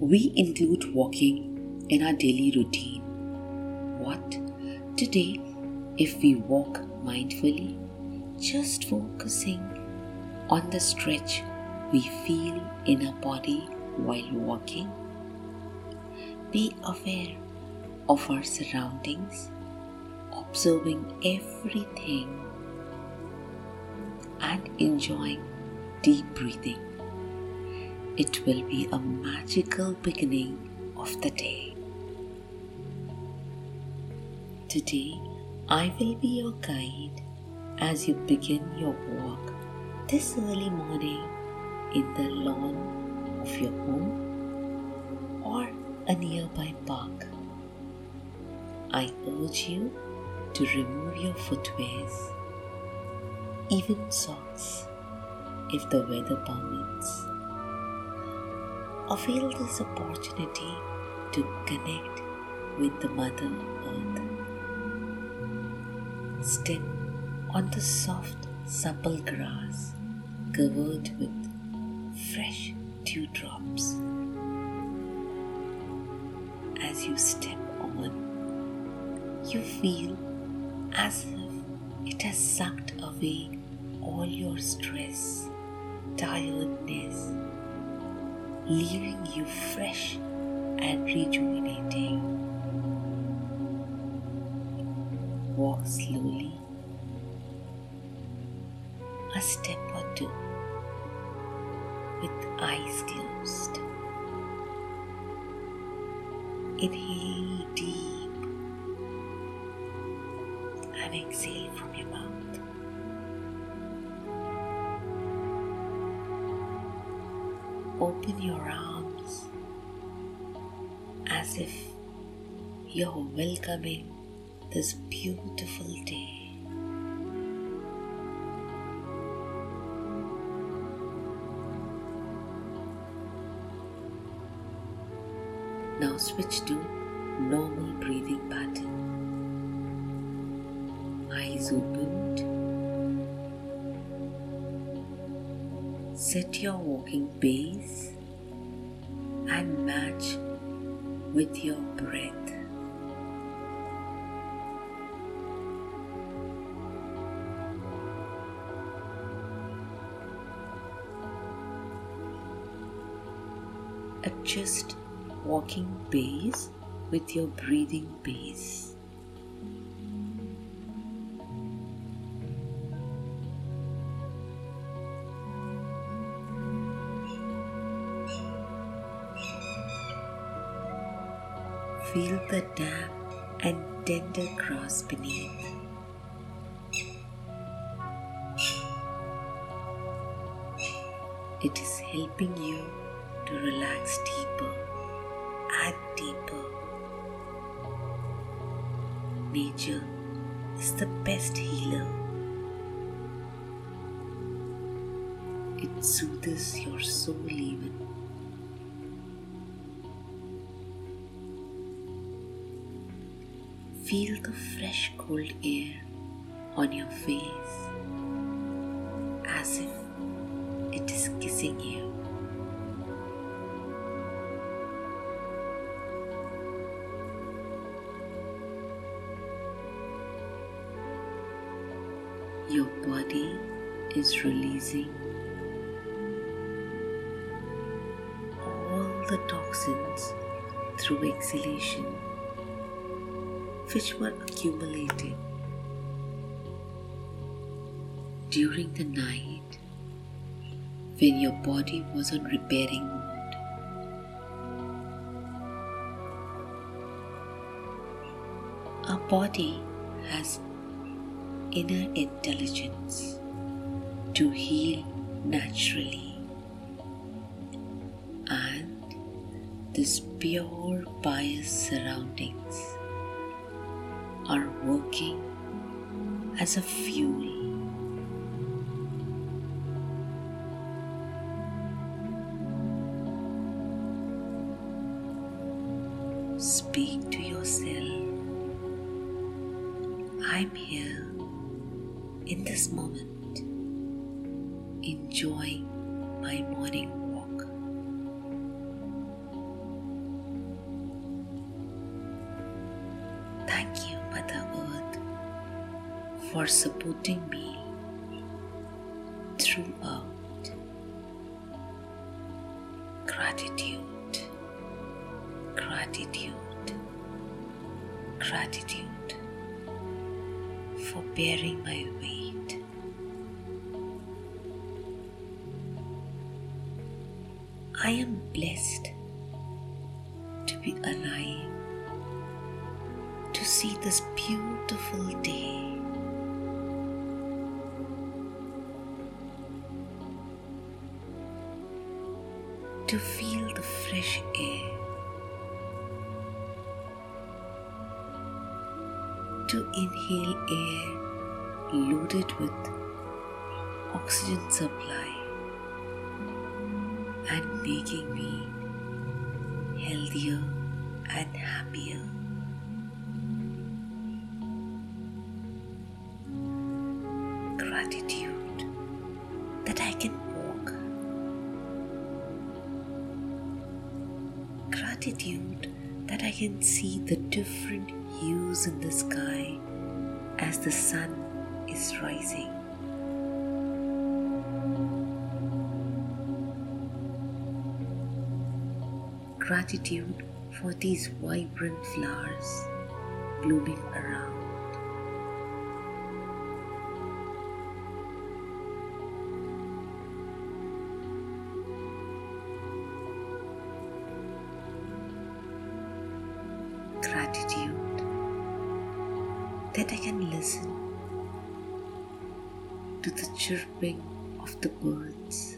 we include walking in our daily routine. What? Today, if we walk mindfully, just focusing on the stretch we feel in our body while walking, be aware of our surroundings, observing everything and enjoying deep breathing. It will be a magical beginning of the day. Today, I will be your guide as you begin your walk this early morning in the lawn of your home or a nearby park. I urge you to remove your footwears, even socks, if the weather permits. Avail this opportunity to connect with the Mother Earth. Step on the soft, supple grass covered with fresh dewdrops. As you step on, you feel as if it has sucked away all your stress, tiredness, leaving you fresh and rejuvenating. Walk slowly, a step or two, with eyes closed. Inhale deep and exhale from your mouth. Open your arms as if you're welcoming this beautiful day. Now switch to normal breathing pattern. Eyes opened. Set your walking pace and match with your breath. Adjust walking pace with your breathing pace. The damp and tender grass beneath. It is helping you to relax deeper and deeper. Nature is the best healer. It soothes your soul even. Feel the fresh cold air on your face as if it is kissing you. Your body is releasing all the toxins through exhalation which were accumulated during the night when your body was on repairing mode. Our body has inner intelligence to heal naturally and this pure pious surroundings are working as a fuel. Speak to yourself. I'm here in this moment. Enjoying my morning for supporting me throughout. Gratitude, gratitude, gratitude for bearing my weight. I am blessed to be alive to see this beautiful day. To feel the fresh air. To inhale air loaded with oxygen supply and making me healthier and happier. Can see the different hues in the sky as the sun is rising. Gratitude for these vibrant flowers blooming around. Chirping of the birds.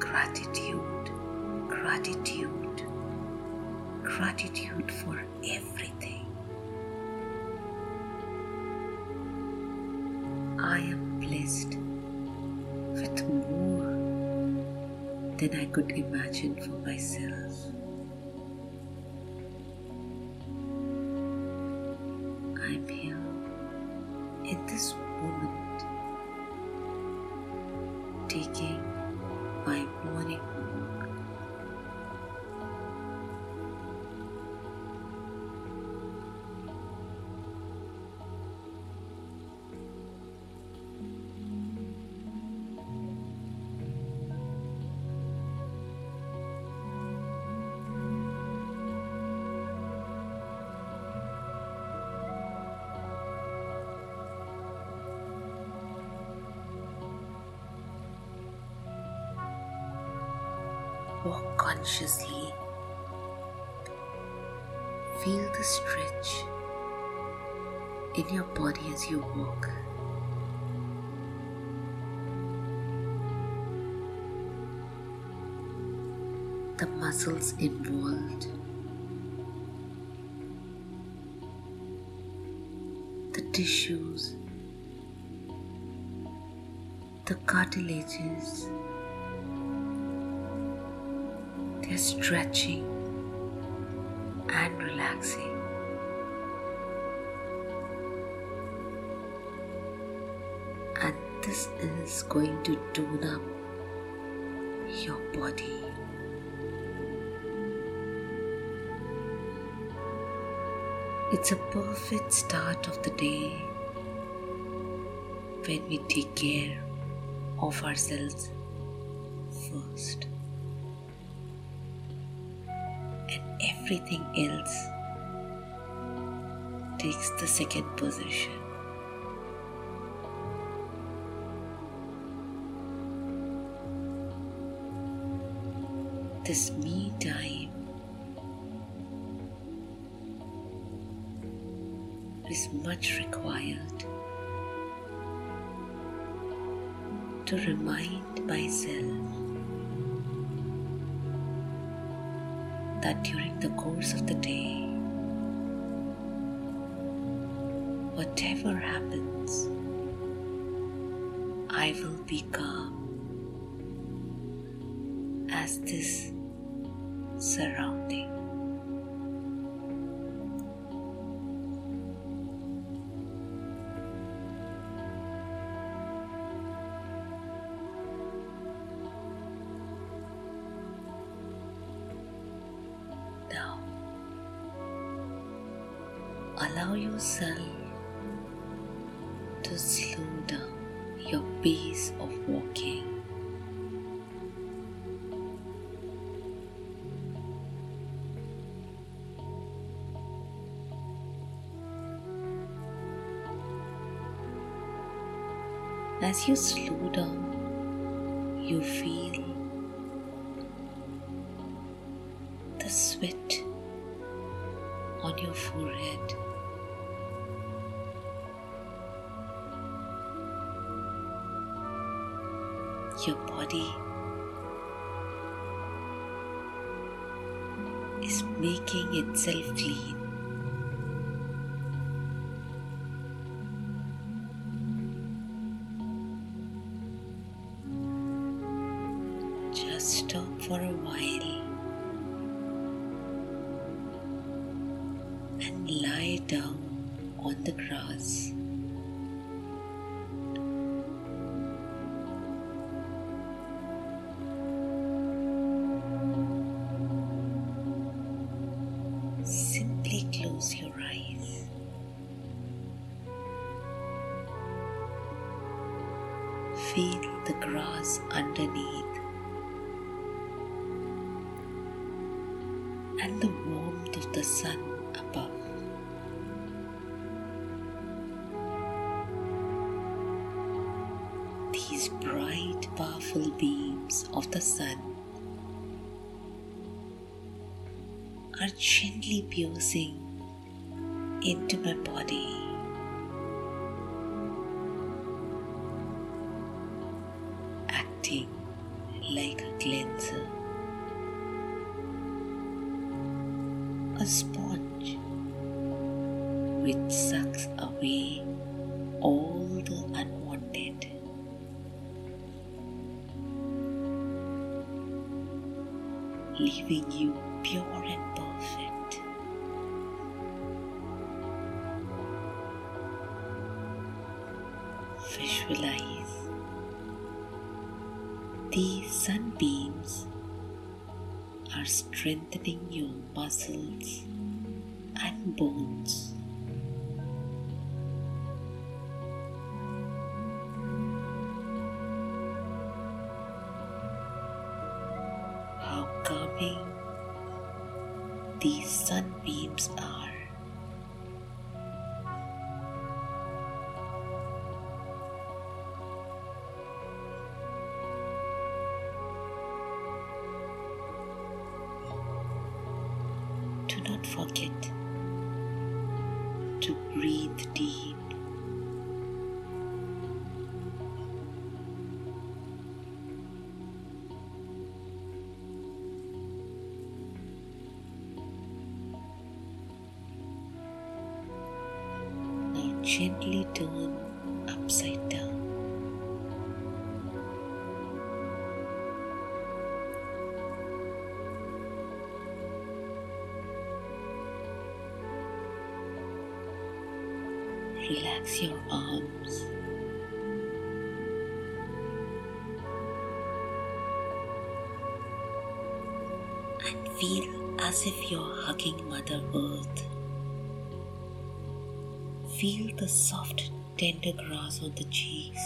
Gratitude, gratitude, gratitude for everything. I am blessed with more than I could imagine for myself. Walk consciously. Feel the stretch in your body as you walk. The muscles involved, the tissues, the cartilages. Stretching and relaxing. And this is going to tune up your body. It's a perfect start of the day when we take care of ourselves first. Everything else takes the second position. This me time is much required to remind myself that during the course of the day, whatever happens, I will be calm as this surrounding. As you slow down, you feel the sweat on your forehead. Your body is making itself clean. Feel the grass underneath and the warmth of the sun above. These bright, powerful beams of the sun are gently piercing into my body. Acting like a cleanser, a sponge which sucks away all the unwanted. Leaving you pure and these sunbeams are strengthening your muscles and bones. Forget to breathe deep. Relax your arms. And feel as if you're hugging Mother Earth. Feel the soft, tender grass on the cheeks.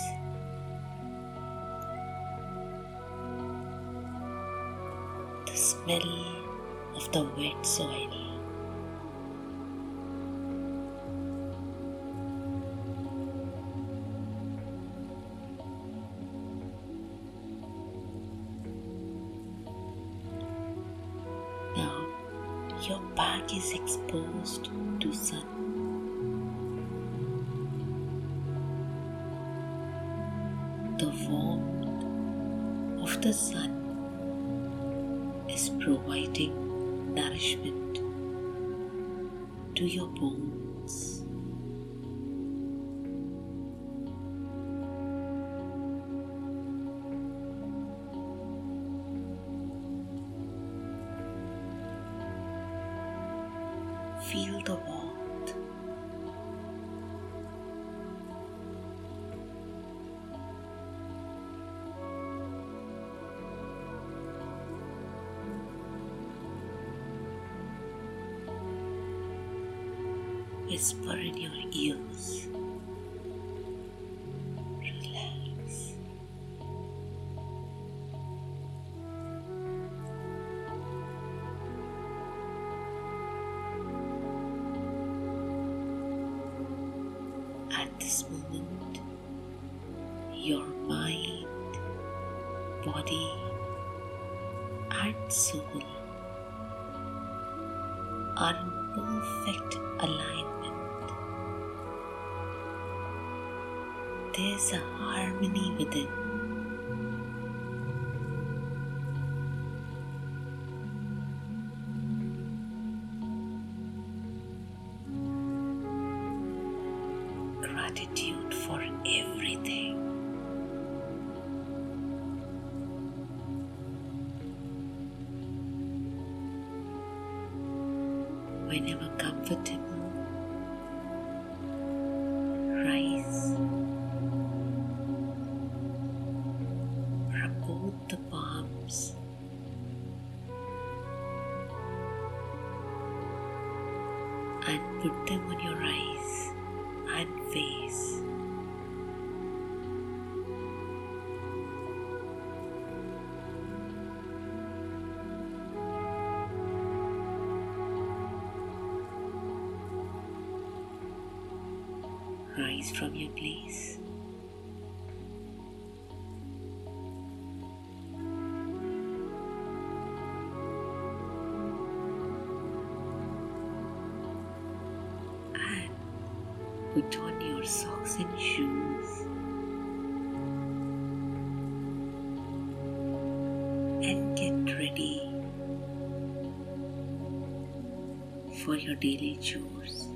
The smell of the wet soil. Your back is exposed to sun. The warmth of the sun is providing nourishment to your bones. Feel the At this moment, your mind, body, and soul are in perfect alignment. There's a harmony within. Gratitude for everything. whenever comfortable. Rise. Rub both the palms. And put them on your eyes face. rise from your place. Put on your socks and shoes. And get ready for your daily chores.